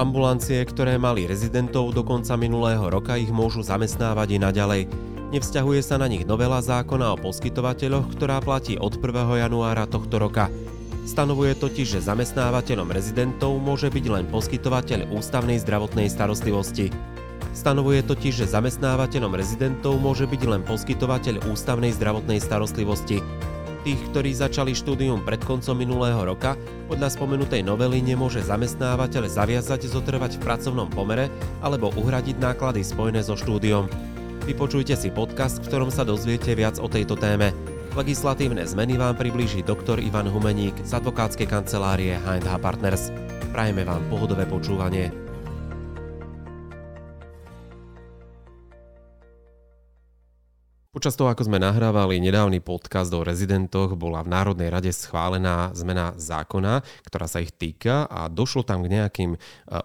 Ambulancie, ktoré mali rezidentov do konca minulého roka, ich môžu zamestnávať i naďalej. Nevzťahuje sa na nich novela zákona o poskytovateľoch, ktorá platí od 1. januára tohto roka. Stanovuje totiž, že zamestnávateľom rezidentov môže byť len poskytovateľ ústavnej zdravotnej starostlivosti. Stanovuje totiž, že zamestnávateľom rezidentov môže byť len poskytovateľ ústavnej zdravotnej starostlivosti. Tých, ktorí začali štúdium pred koncom minulého roka, podľa spomenutej novely nemôže zamestnávateľ zaviazať zotrvať v pracovnom pomere alebo uhradiť náklady spojené so štúdiom. Vypočujte si podcast, v ktorom sa dozviete viac o tejto téme. Legislatívne zmeny vám priblíži doktor Ivan Humeník z advokátskej kancelárie H&H Partners. Prajeme vám pohodové počúvanie. Počas toho, ako sme nahrávali nedávny podcast o rezidentoch, bola v Národnej rade schválená zmena zákona, ktorá sa ich týka a došlo tam k nejakým e,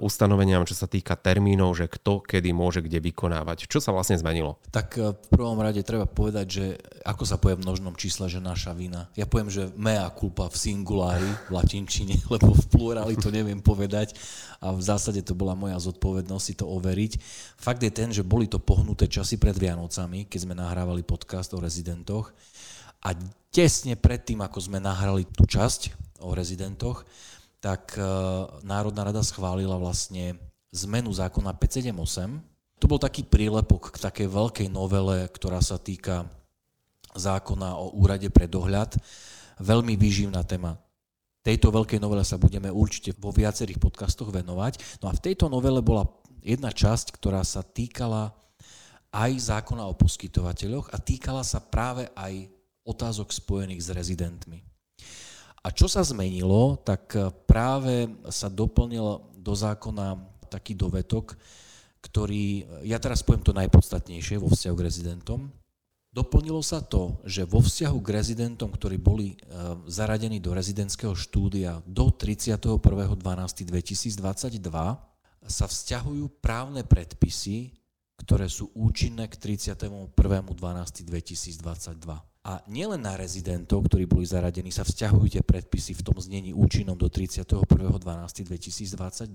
ustanoveniam, čo sa týka termínov, že kto kedy môže kde vykonávať. Čo sa vlastne zmenilo? Tak e, v prvom rade treba povedať, že ako sa povie v množnom čísle, že naša vina. Ja poviem, že mea culpa v singulári v latinčine, lebo v pluráli to neviem povedať a v zásade to bola moja zodpovednosť si to overiť. Fakt je ten, že boli to pohnuté časy pred Vianocami, keď sme nahrávali podcast o rezidentoch a tesne predtým, ako sme nahrali tú časť o rezidentoch, tak e, Národná rada schválila vlastne zmenu zákona 578. To bol taký prílepok k takej veľkej novele, ktorá sa týka zákona o úrade pre dohľad. Veľmi výživná téma tejto veľkej novele sa budeme určite vo viacerých podcastoch venovať. No a v tejto novele bola jedna časť, ktorá sa týkala aj zákona o poskytovateľoch a týkala sa práve aj otázok spojených s rezidentmi. A čo sa zmenilo, tak práve sa doplnil do zákona taký dovetok, ktorý, ja teraz poviem to najpodstatnejšie vo vzťahu k rezidentom, Doplnilo sa to, že vo vzťahu k rezidentom, ktorí boli e, zaradení do rezidentského štúdia do 31.12.2022, sa vzťahujú právne predpisy, ktoré sú účinné k 31.12.2022. A nielen na rezidentov, ktorí boli zaradení, sa vzťahujú tie predpisy v tom znení účinnom do 31.12.2022,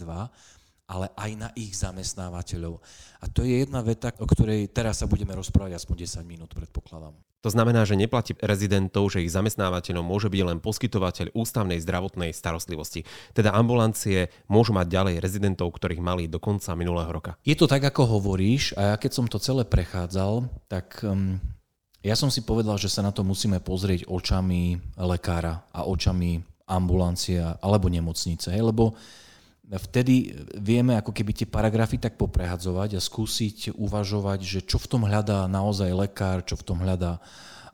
ale aj na ich zamestnávateľov. A to je jedna veta, o ktorej teraz sa budeme rozprávať aspoň 10 minút, predpokladám. To znamená, že neplatí rezidentov, že ich zamestnávateľom môže byť len poskytovateľ ústavnej zdravotnej starostlivosti. Teda ambulancie môžu mať ďalej rezidentov, ktorých mali do konca minulého roka. Je to tak, ako hovoríš a ja keď som to celé prechádzal, tak um, ja som si povedal, že sa na to musíme pozrieť očami lekára a očami ambulancia alebo nemocnice, lebo vtedy vieme ako keby tie paragrafy tak poprehadzovať a skúsiť uvažovať, že čo v tom hľadá naozaj lekár, čo v tom hľadá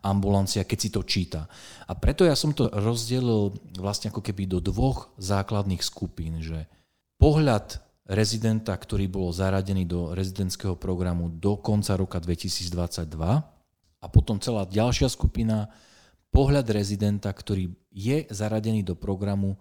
ambulancia, keď si to číta. A preto ja som to rozdelil vlastne ako keby do dvoch základných skupín, že pohľad rezidenta, ktorý bol zaradený do rezidentského programu do konca roka 2022 a potom celá ďalšia skupina, pohľad rezidenta, ktorý je zaradený do programu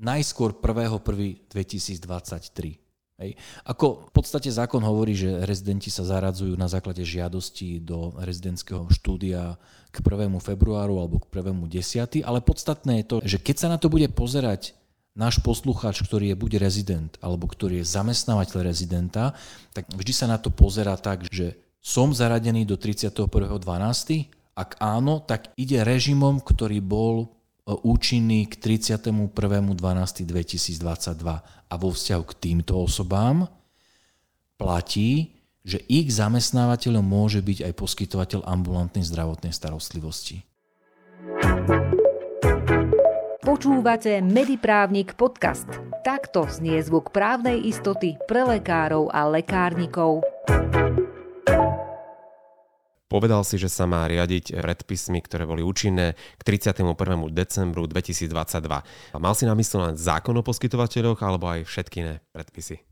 najskôr 1.1.2023. Hej. Ako v podstate zákon hovorí, že rezidenti sa zaradzujú na základe žiadosti do rezidentského štúdia k 1. februáru alebo k 1.10., ale podstatné je to, že keď sa na to bude pozerať náš poslucháč, ktorý je buď rezident alebo ktorý je zamestnávateľ rezidenta, tak vždy sa na to pozera tak, že som zaradený do 31.12., ak áno, tak ide režimom, ktorý bol účinný k 31.12.2022 a vo vzťahu k týmto osobám platí, že ich zamestnávateľom môže byť aj poskytovateľ ambulantnej zdravotnej starostlivosti. Počúvate Mediprávnik podcast. Takto znie zvuk právnej istoty pre lekárov a lekárnikov. Povedal si, že sa má riadiť predpismi, ktoré boli účinné k 31. decembru 2022. A mal si na mysle len zákon o poskytovateľoch alebo aj všetky iné predpisy?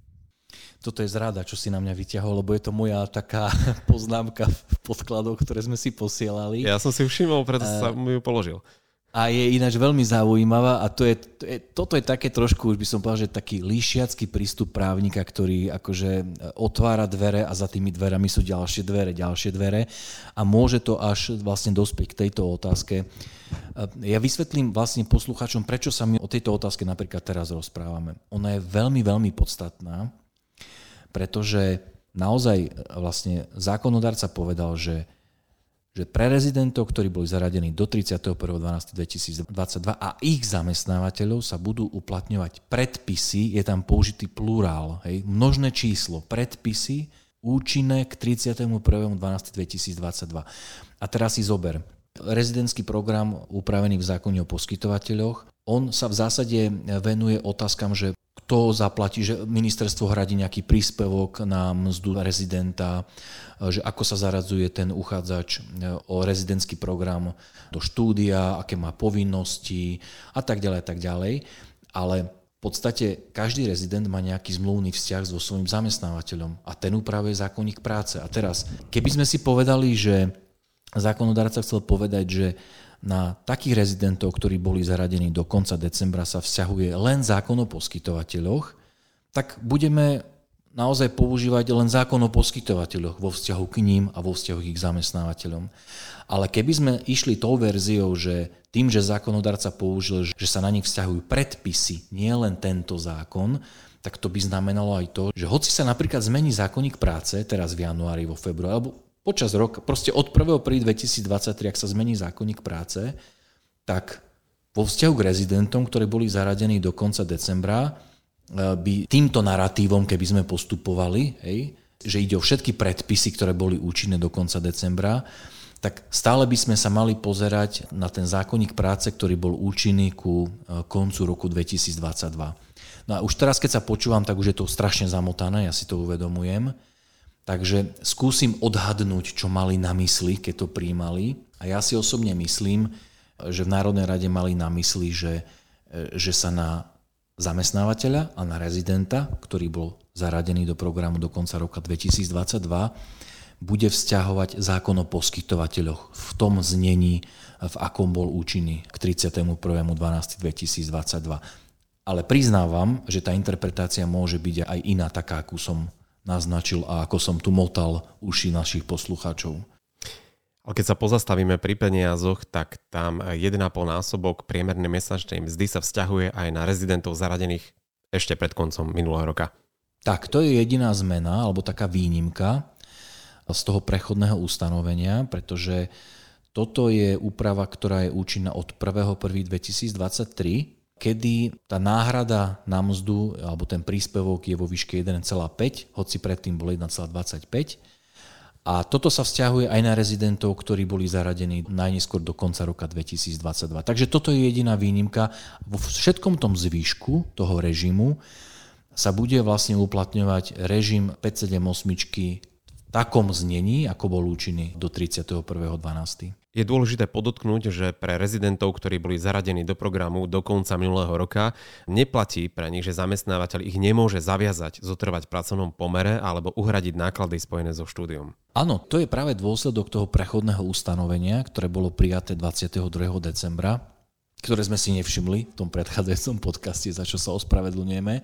Toto je zrada, čo si na mňa vyťahol, lebo je to moja taká poznámka v podkladoch, ktoré sme si posielali. Ja som si všimol, preto uh, som ju položil a je ináč veľmi zaujímavá a to je, to je, toto je také trošku, už by som povedal, že taký líšiacký prístup právnika, ktorý akože e, otvára dvere a za tými dverami sú ďalšie dvere, ďalšie dvere a môže to až vlastne dospieť k tejto otázke. Ja vysvetlím vlastne poslucháčom, prečo sa my o tejto otázke napríklad teraz rozprávame. Ona je veľmi, veľmi podstatná, pretože naozaj vlastne zákonodárca povedal, že že pre rezidentov, ktorí boli zaradení do 31.12.2022 a ich zamestnávateľov sa budú uplatňovať predpisy, je tam použitý plurál, hej, množné číslo, predpisy účinné k 31.12.2022. A teraz si zober, rezidentský program upravený v zákone o poskytovateľoch, on sa v zásade venuje otázkam, že kto zaplatí, že ministerstvo hradí nejaký príspevok na mzdu rezidenta, že ako sa zaradzuje ten uchádzač o rezidentský program do štúdia, aké má povinnosti a tak ďalej tak ďalej. Ale v podstate každý rezident má nejaký zmluvný vzťah so svojím zamestnávateľom a ten upravuje zákonník práce. A teraz, keby sme si povedali, že zákonodárca chcel povedať, že na takých rezidentov, ktorí boli zaradení do konca decembra, sa vzťahuje len zákon o poskytovateľoch, tak budeme naozaj používať len zákon o poskytovateľoch vo vzťahu k ním a vo vzťahu k ich zamestnávateľom. Ale keby sme išli tou verziou, že tým, že zákonodarca použil, že sa na nich vzťahujú predpisy, nie len tento zákon, tak to by znamenalo aj to, že hoci sa napríklad zmení zákonník práce teraz v januári, vo februári, alebo počas roka, proste od 1. príď 2023, ak sa zmení zákonník práce, tak vo vzťahu k rezidentom, ktorí boli zaradení do konca decembra, e, by týmto narratívom, keby sme postupovali, hej, že ide o všetky predpisy, ktoré boli účinné do konca decembra, tak stále by sme sa mali pozerať na ten zákonník práce, ktorý bol účinný ku e, koncu roku 2022. No a už teraz, keď sa počúvam, tak už je to strašne zamotané, ja si to uvedomujem. Takže skúsim odhadnúť, čo mali na mysli, keď to príjmali. A ja si osobne myslím, že v Národnej rade mali na mysli, že, že sa na zamestnávateľa a na rezidenta, ktorý bol zaradený do programu do konca roka 2022, bude vzťahovať zákon o poskytovateľoch v tom znení, v akom bol účinný k 31.12.2022. Ale priznávam, že tá interpretácia môže byť aj iná, taká, akú som naznačil a ako som tu motal uši našich poslucháčov. Ale keď sa pozastavíme pri peniazoch, tak tam 1,5 násobok priemernej mesačnej mzdy sa vzťahuje aj na rezidentov zaradených ešte pred koncom minulého roka. Tak, to je jediná zmena, alebo taká výnimka z toho prechodného ustanovenia, pretože toto je úprava, ktorá je účinná od 1.1.2023 kedy tá náhrada na mzdu alebo ten príspevok je vo výške 1,5, hoci predtým bol 1,25. A toto sa vzťahuje aj na rezidentov, ktorí boli zaradení najneskôr do konca roka 2022. Takže toto je jediná výnimka. Vo všetkom tom zvýšku toho režimu sa bude vlastne uplatňovať režim 578 v takom znení, ako bol účinný do 31.12. Je dôležité podotknúť, že pre rezidentov, ktorí boli zaradení do programu do konca minulého roka, neplatí pre nich, že zamestnávateľ ich nemôže zaviazať zotrvať v pracovnom pomere alebo uhradiť náklady spojené so štúdiom. Áno, to je práve dôsledok toho prechodného ustanovenia, ktoré bolo prijaté 22. decembra, ktoré sme si nevšimli v tom predchádzajúcom podcaste, za čo sa ospravedlňujeme.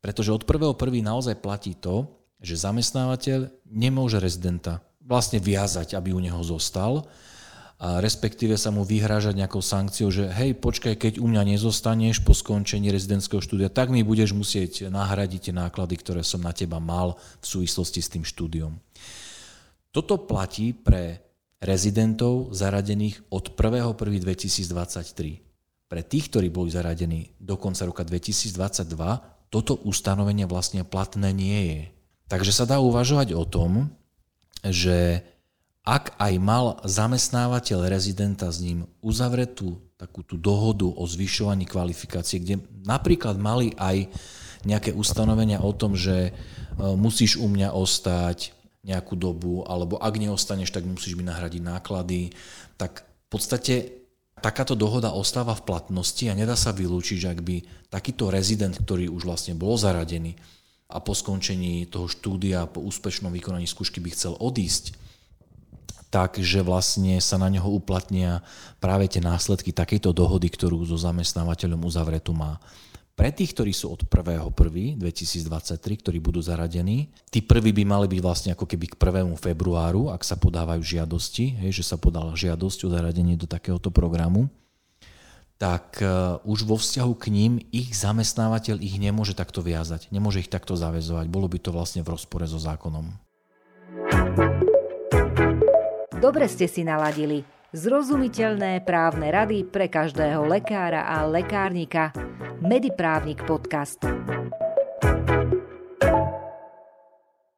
Pretože od 1.1. naozaj platí to, že zamestnávateľ nemôže rezidenta vlastne viazať, aby u neho zostal, a respektíve sa mu vyhrážať nejakou sankciou, že hej, počkaj, keď u mňa nezostaneš po skončení rezidentského štúdia, tak mi budeš musieť nahradiť tie náklady, ktoré som na teba mal v súvislosti s tým štúdiom. Toto platí pre rezidentov zaradených od 1.1.2023. Pre tých, ktorí boli zaradení do konca roka 2022, toto ustanovenie vlastne platné nie je. Takže sa dá uvažovať o tom, že ak aj mal zamestnávateľ rezidenta s ním uzavretú takú tú dohodu o zvyšovaní kvalifikácie, kde napríklad mali aj nejaké ustanovenia o tom, že e, musíš u mňa ostať nejakú dobu, alebo ak neostaneš, tak musíš mi nahradiť náklady, tak v podstate takáto dohoda ostáva v platnosti a nedá sa vylúčiť, že ak by takýto rezident, ktorý už vlastne bol zaradený a po skončení toho štúdia, po úspešnom vykonaní skúšky by chcel odísť, tak, že vlastne sa na neho uplatnia práve tie následky takejto dohody, ktorú so zamestnávateľom uzavretú má. Pre tých, ktorí sú od 1.1.2023, ktorí budú zaradení, tí prví by mali byť vlastne ako keby k 1. februáru, ak sa podávajú žiadosti, hej, že sa podala žiadosť o zaradenie do takéhoto programu, tak uh, už vo vzťahu k ním ich zamestnávateľ ich nemôže takto viazať, nemôže ich takto zavezovať. Bolo by to vlastne v rozpore so zákonom. Dobre ste si naladili. Zrozumiteľné právne rady pre každého lekára a lekárnika. Mediprávnik podcast.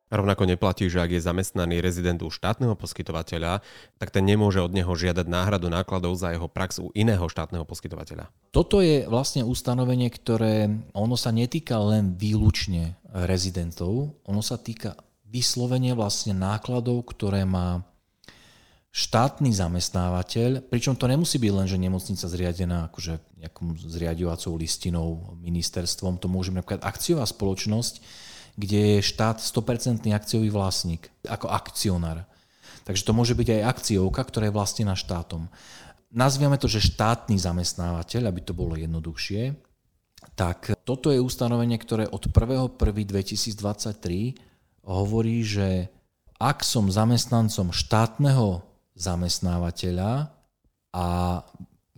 Rovnako neplatí, že ak je zamestnaný rezident u štátneho poskytovateľa, tak ten nemôže od neho žiadať náhradu nákladov za jeho prax u iného štátneho poskytovateľa. Toto je vlastne ustanovenie, ktoré ono sa netýka len výlučne rezidentov, ono sa týka vyslovene vlastne nákladov, ktoré má štátny zamestnávateľ, pričom to nemusí byť len, že nemocnica zriadená akože nejakou zriadovacou listinou, ministerstvom, to môže byť napríklad akciová spoločnosť, kde je štát 100% akciový vlastník, ako akcionár. Takže to môže byť aj akciovka, ktorá je vlastnená štátom. Nazvieme to, že štátny zamestnávateľ, aby to bolo jednoduchšie, tak toto je ustanovenie, ktoré od 1.1.2023 hovorí, že ak som zamestnancom štátneho zamestnávateľa a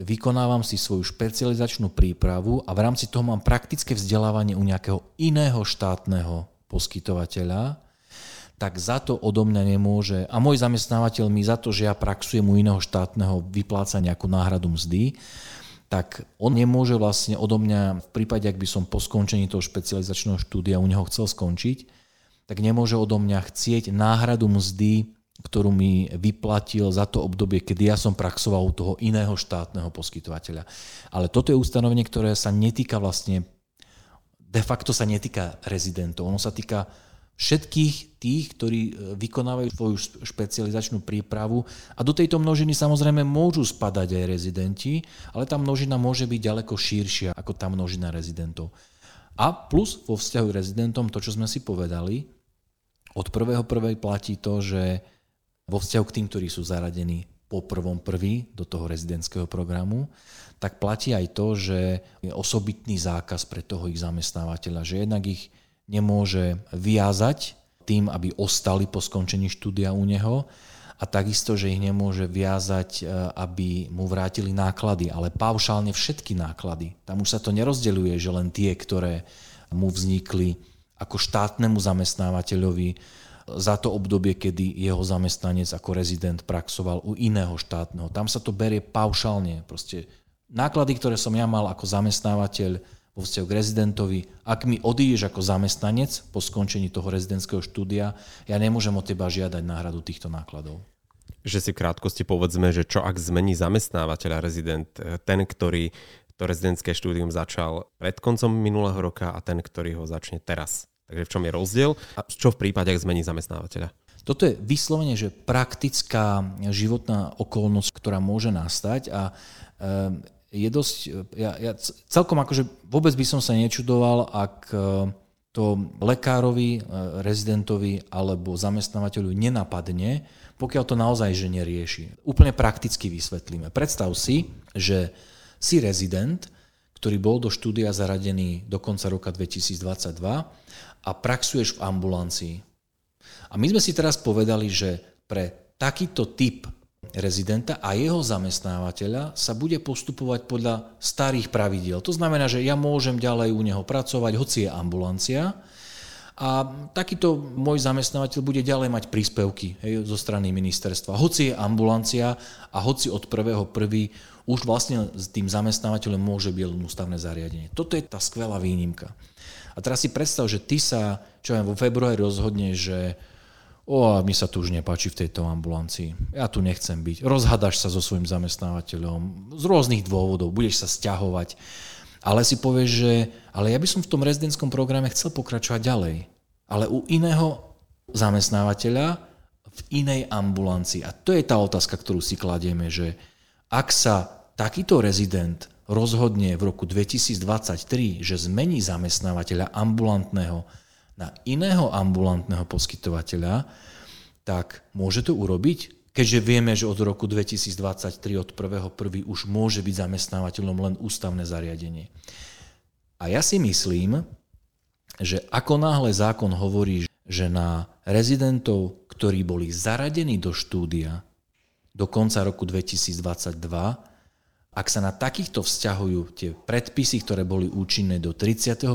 vykonávam si svoju špecializačnú prípravu a v rámci toho mám praktické vzdelávanie u nejakého iného štátneho poskytovateľa, tak za to odo mňa nemôže, a môj zamestnávateľ mi za to, že ja praxujem u iného štátneho, vypláca nejakú náhradu mzdy, tak on nemôže vlastne odo mňa, v prípade, ak by som po skončení toho špecializačného štúdia u neho chcel skončiť, tak nemôže odo mňa chcieť náhradu mzdy ktorú mi vyplatil za to obdobie, kedy ja som praxoval u toho iného štátneho poskytovateľa. Ale toto je ustanovenie, ktoré sa netýka vlastne, de facto sa netýka rezidentov. Ono sa týka všetkých tých, ktorí e, vykonávajú svoju špecializačnú prípravu a do tejto množiny samozrejme môžu spadať aj rezidenti, ale tá množina môže byť ďaleko širšia ako tá množina rezidentov. A plus vo vzťahu rezidentom, to čo sme si povedali, od prvého prvej platí to, že vo vzťahu k tým, ktorí sú zaradení po prvom prvý do toho rezidentského programu, tak platí aj to, že je osobitný zákaz pre toho ich zamestnávateľa, že jednak ich nemôže viazať tým, aby ostali po skončení štúdia u neho a takisto, že ich nemôže viazať, e, aby mu vrátili náklady, ale paušálne všetky náklady. Tam už sa to nerozdeľuje, že len tie, ktoré mu vznikli ako štátnemu zamestnávateľovi za to obdobie, kedy jeho zamestnanec ako rezident praxoval u iného štátneho. Tam sa to berie paušálne. Proste náklady, ktoré som ja mal ako zamestnávateľ vo vzťahu k rezidentovi, ak mi odídeš ako zamestnanec po skončení toho rezidentského štúdia, ja nemôžem od teba žiadať náhradu týchto nákladov. Že si v krátkosti povedzme, že čo ak zmení zamestnávateľa rezident, ten, ktorý to rezidentské štúdium začal pred koncom minulého roka a ten, ktorý ho začne teraz. Takže v čom je rozdiel a čo v prípade, ak zmení zamestnávateľa? Toto je vyslovene, že praktická životná okolnosť, ktorá môže nastať a ehm, je dosť, ja, ja celkom akože vôbec by som sa nečudoval, ak ehm, to lekárovi, e, rezidentovi alebo zamestnávateľu nenapadne, pokiaľ to naozaj že nerieši. Úplne prakticky vysvetlíme. Predstav si, že si rezident, ktorý bol do štúdia zaradený do konca roka 2022 a praxuješ v ambulancii. A my sme si teraz povedali, že pre takýto typ rezidenta a jeho zamestnávateľa sa bude postupovať podľa starých pravidiel. To znamená, že ja môžem ďalej u neho pracovať, hoci je ambulancia, a takýto môj zamestnávateľ bude ďalej mať príspevky hej, zo strany ministerstva. Hoci je ambulancia a hoci od prvého prvý už vlastne s tým zamestnávateľom môže byť ústavné zariadenie. Toto je tá skvelá výnimka. A teraz si predstav, že ty sa, čo aj vo februári rozhodne, že o, mi sa tu už nepáči v tejto ambulancii, ja tu nechcem byť. Rozhadaš sa so svojím zamestnávateľom z rôznych dôvodov, budeš sa stiahovať, ale si povieš, že ale ja by som v tom rezidentskom programe chcel pokračovať ďalej. Ale u iného zamestnávateľa v inej ambulancii. A to je tá otázka, ktorú si kladieme, že ak sa takýto rezident rozhodne v roku 2023, že zmení zamestnávateľa ambulantného na iného ambulantného poskytovateľa, tak môže to urobiť, keďže vieme, že od roku 2023 od 1.1. 1. už môže byť zamestnávateľom len ústavné zariadenie. A ja si myslím, že ako náhle zákon hovorí, že na rezidentov, ktorí boli zaradení do štúdia do konca roku 2022, ak sa na takýchto vzťahujú tie predpisy, ktoré boli účinné do 31.12.,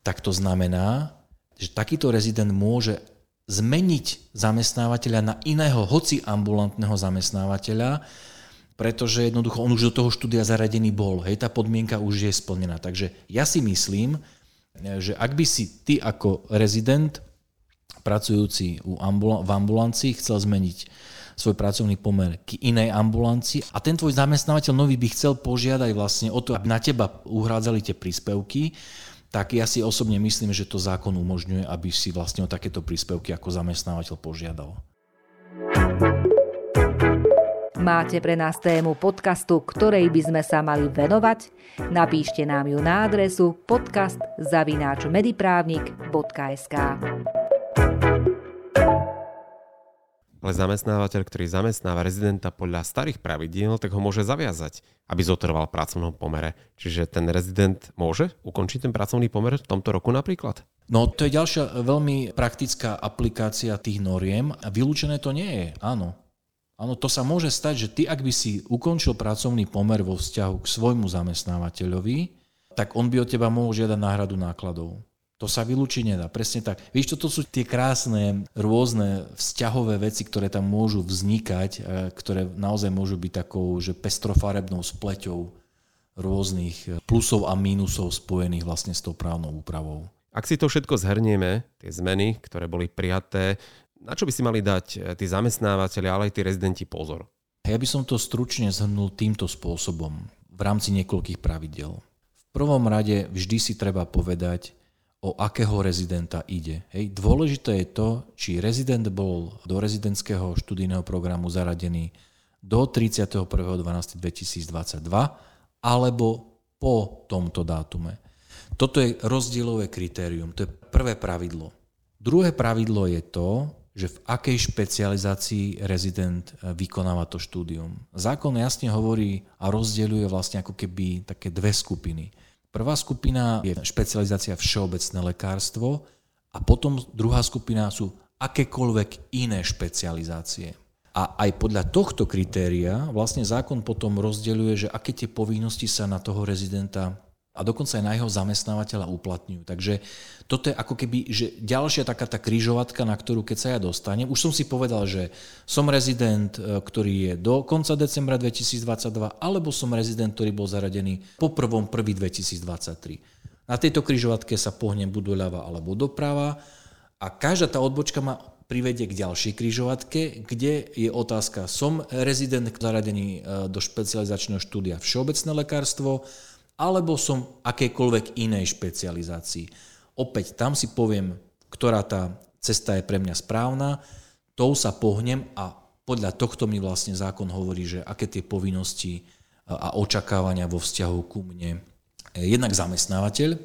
tak to znamená, že takýto rezident môže zmeniť zamestnávateľa na iného, hoci ambulantného zamestnávateľa, pretože jednoducho on už do toho štúdia zaradený bol. Hej, tá podmienka už je splnená. Takže ja si myslím, že ak by si ty ako rezident pracujúci v ambulancii chcel zmeniť svoj pracovný pomer k inej ambulancii a ten tvoj zamestnávateľ nový by chcel požiadať vlastne o to, aby na teba uhrádzali tie príspevky, tak ja si osobne myslím, že to zákon umožňuje, aby si vlastne o takéto príspevky ako zamestnávateľ požiadal. Máte pre nás tému podcastu, ktorej by sme sa mali venovať? Napíšte nám ju na adresu podcast.mediprávnik.sk Ale zamestnávateľ, ktorý zamestnáva rezidenta podľa starých pravidiel, tak ho môže zaviazať, aby zotrval v pracovnom pomere. Čiže ten rezident môže ukončiť ten pracovný pomer v tomto roku napríklad? No to je ďalšia veľmi praktická aplikácia tých noriem a vylúčené to nie je, áno. Áno, to sa môže stať, že ty, ak by si ukončil pracovný pomer vo vzťahu k svojmu zamestnávateľovi, tak on by od teba mohol žiadať náhradu nákladov. To sa vylúčiť nedá, presne tak. Víš, toto sú tie krásne, rôzne vzťahové veci, ktoré tam môžu vznikať, e, ktoré naozaj môžu byť takou, že pestrofarebnou spleťou rôznych e, plusov a mínusov spojených vlastne s tou právnou úpravou. Ak si to všetko zhrnieme, tie zmeny, ktoré boli prijaté, na čo by si mali dať eh, tí zamestnávateľi, ale aj tí rezidenti pozor? Ja by som to stručne zhrnul týmto spôsobom v rámci niekoľkých pravidel. V prvom rade vždy si treba povedať, o akého rezidenta ide. Hej. Dôležité je to, či rezident bol do rezidentského študijného programu zaradený do 31.12.2022 alebo po tomto dátume. Toto je rozdielové kritérium, to je prvé pravidlo. Druhé pravidlo je to, že v akej špecializácii rezident eh, vykonáva to štúdium. Zákon jasne hovorí a rozdeľuje vlastne ako keby také dve skupiny. Prvá skupina je špecializácia všeobecné lekárstvo a potom druhá skupina sú akékoľvek iné špecializácie. A aj podľa tohto kritéria vlastne zákon potom rozdeľuje, že aké tie povinnosti sa na toho rezidenta a dokonca aj na jeho zamestnávateľa uplatňujú. Takže toto je ako keby že ďalšia taká tá kryžovatka, na ktorú keď sa ja dostanem, už som si povedal, že som rezident, e, ktorý je do konca decembra 2022, alebo som rezident, ktorý bol zaradený po 1. 1. 2023. Na tejto kryžovatke sa pohnem buď doľava alebo doprava a každá tá odbočka ma privedie k ďalšej kryžovatke, kde je otázka, som rezident zaradený e, do špecializačného štúdia všeobecné lekárstvo, alebo som akékoľvek inej špecializácii. Opäť tam si poviem, ktorá tá cesta je pre mňa správna, tou sa pohnem a podľa tohto mi vlastne zákon hovorí, že aké tie povinnosti a očakávania vo vzťahu ku mne jednak zamestnávateľ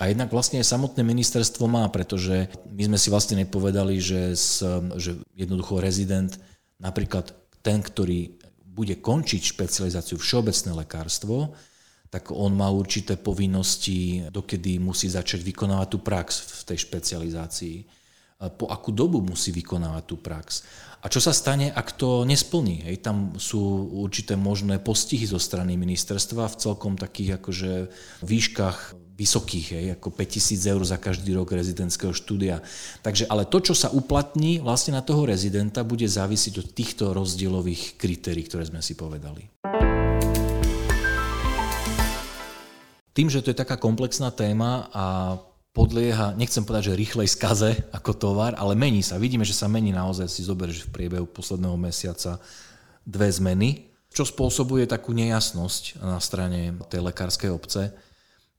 a jednak vlastne aj samotné ministerstvo má, pretože my sme si vlastne nepovedali, že, s, že jednoducho rezident, napríklad ten, ktorý bude končiť špecializáciu všeobecné lekárstvo, tak on má určité povinnosti, dokedy musí začať vykonávať tú prax v tej špecializácii. Po akú dobu musí vykonávať tú prax. A čo sa stane, ak to nesplní? Hej, tam sú určité možné postihy zo strany ministerstva v celkom takých akože výškach vysokých, hej, ako 5000 eur za každý rok rezidentského štúdia. Takže ale to, čo sa uplatní vlastne na toho rezidenta, bude závisiť od týchto rozdielových kritérií, ktoré sme si povedali. Tým, že to je taká komplexná téma a podlieha, nechcem povedať, že rýchlej skaze ako tovar, ale mení sa. Vidíme, že sa mení naozaj, si zoberieš v priebehu posledného mesiaca dve zmeny, čo spôsobuje takú nejasnosť na strane tej lekárskej obce.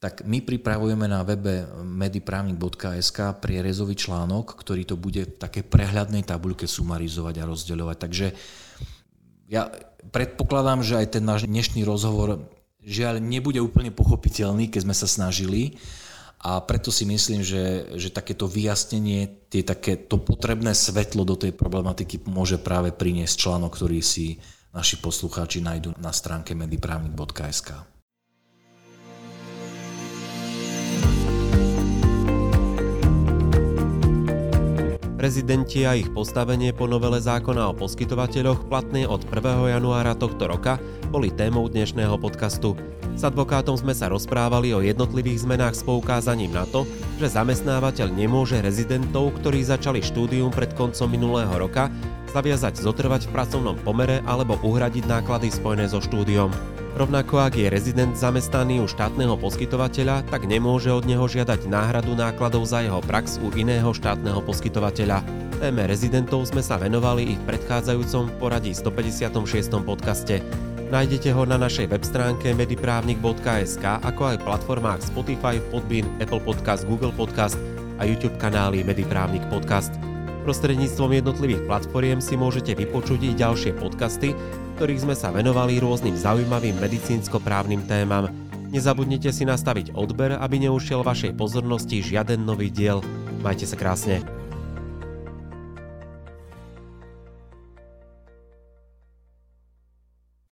Tak my pripravujeme na webe mediprávnik.sk prierezový článok, ktorý to bude v takej prehľadnej tabuľke sumarizovať a rozdeľovať. Takže ja predpokladám, že aj ten náš dnešný rozhovor žiaľ nebude úplne pochopiteľný, keď sme sa snažili a preto si myslím, že, že takéto vyjasnenie, tie také, to potrebné svetlo do tej problematiky môže práve priniesť článok, ktorý si naši poslucháči nájdú na stránke mediprávnik.sk. Rezidenti a ich postavenie po novele zákona o poskytovateľoch platnej od 1. januára tohto roka boli témou dnešného podcastu. S advokátom sme sa rozprávali o jednotlivých zmenách s poukázaním na to, že zamestnávateľ nemôže rezidentov, ktorí začali štúdium pred koncom minulého roka, zaviazať zotrvať v pracovnom pomere alebo uhradiť náklady spojené so štúdiom. Rovnako ak je rezident zamestnaný u štátneho poskytovateľa, tak nemôže od neho žiadať náhradu nákladov za jeho prax u iného štátneho poskytovateľa. Téme rezidentov sme sa venovali i v predchádzajúcom poradí 156. podcaste. Nájdete ho na našej web stránke mediprávnik.sk ako aj platformách Spotify, Podbean, Apple Podcast, Google Podcast a YouTube kanály Mediprávnik Podcast. Prostredníctvom jednotlivých platformiem si môžete vypočuť i ďalšie podcasty, ktorých sme sa venovali rôznym zaujímavým medicínsko-právnym témam. Nezabudnite si nastaviť odber, aby neušiel vašej pozornosti žiaden nový diel. Majte sa krásne.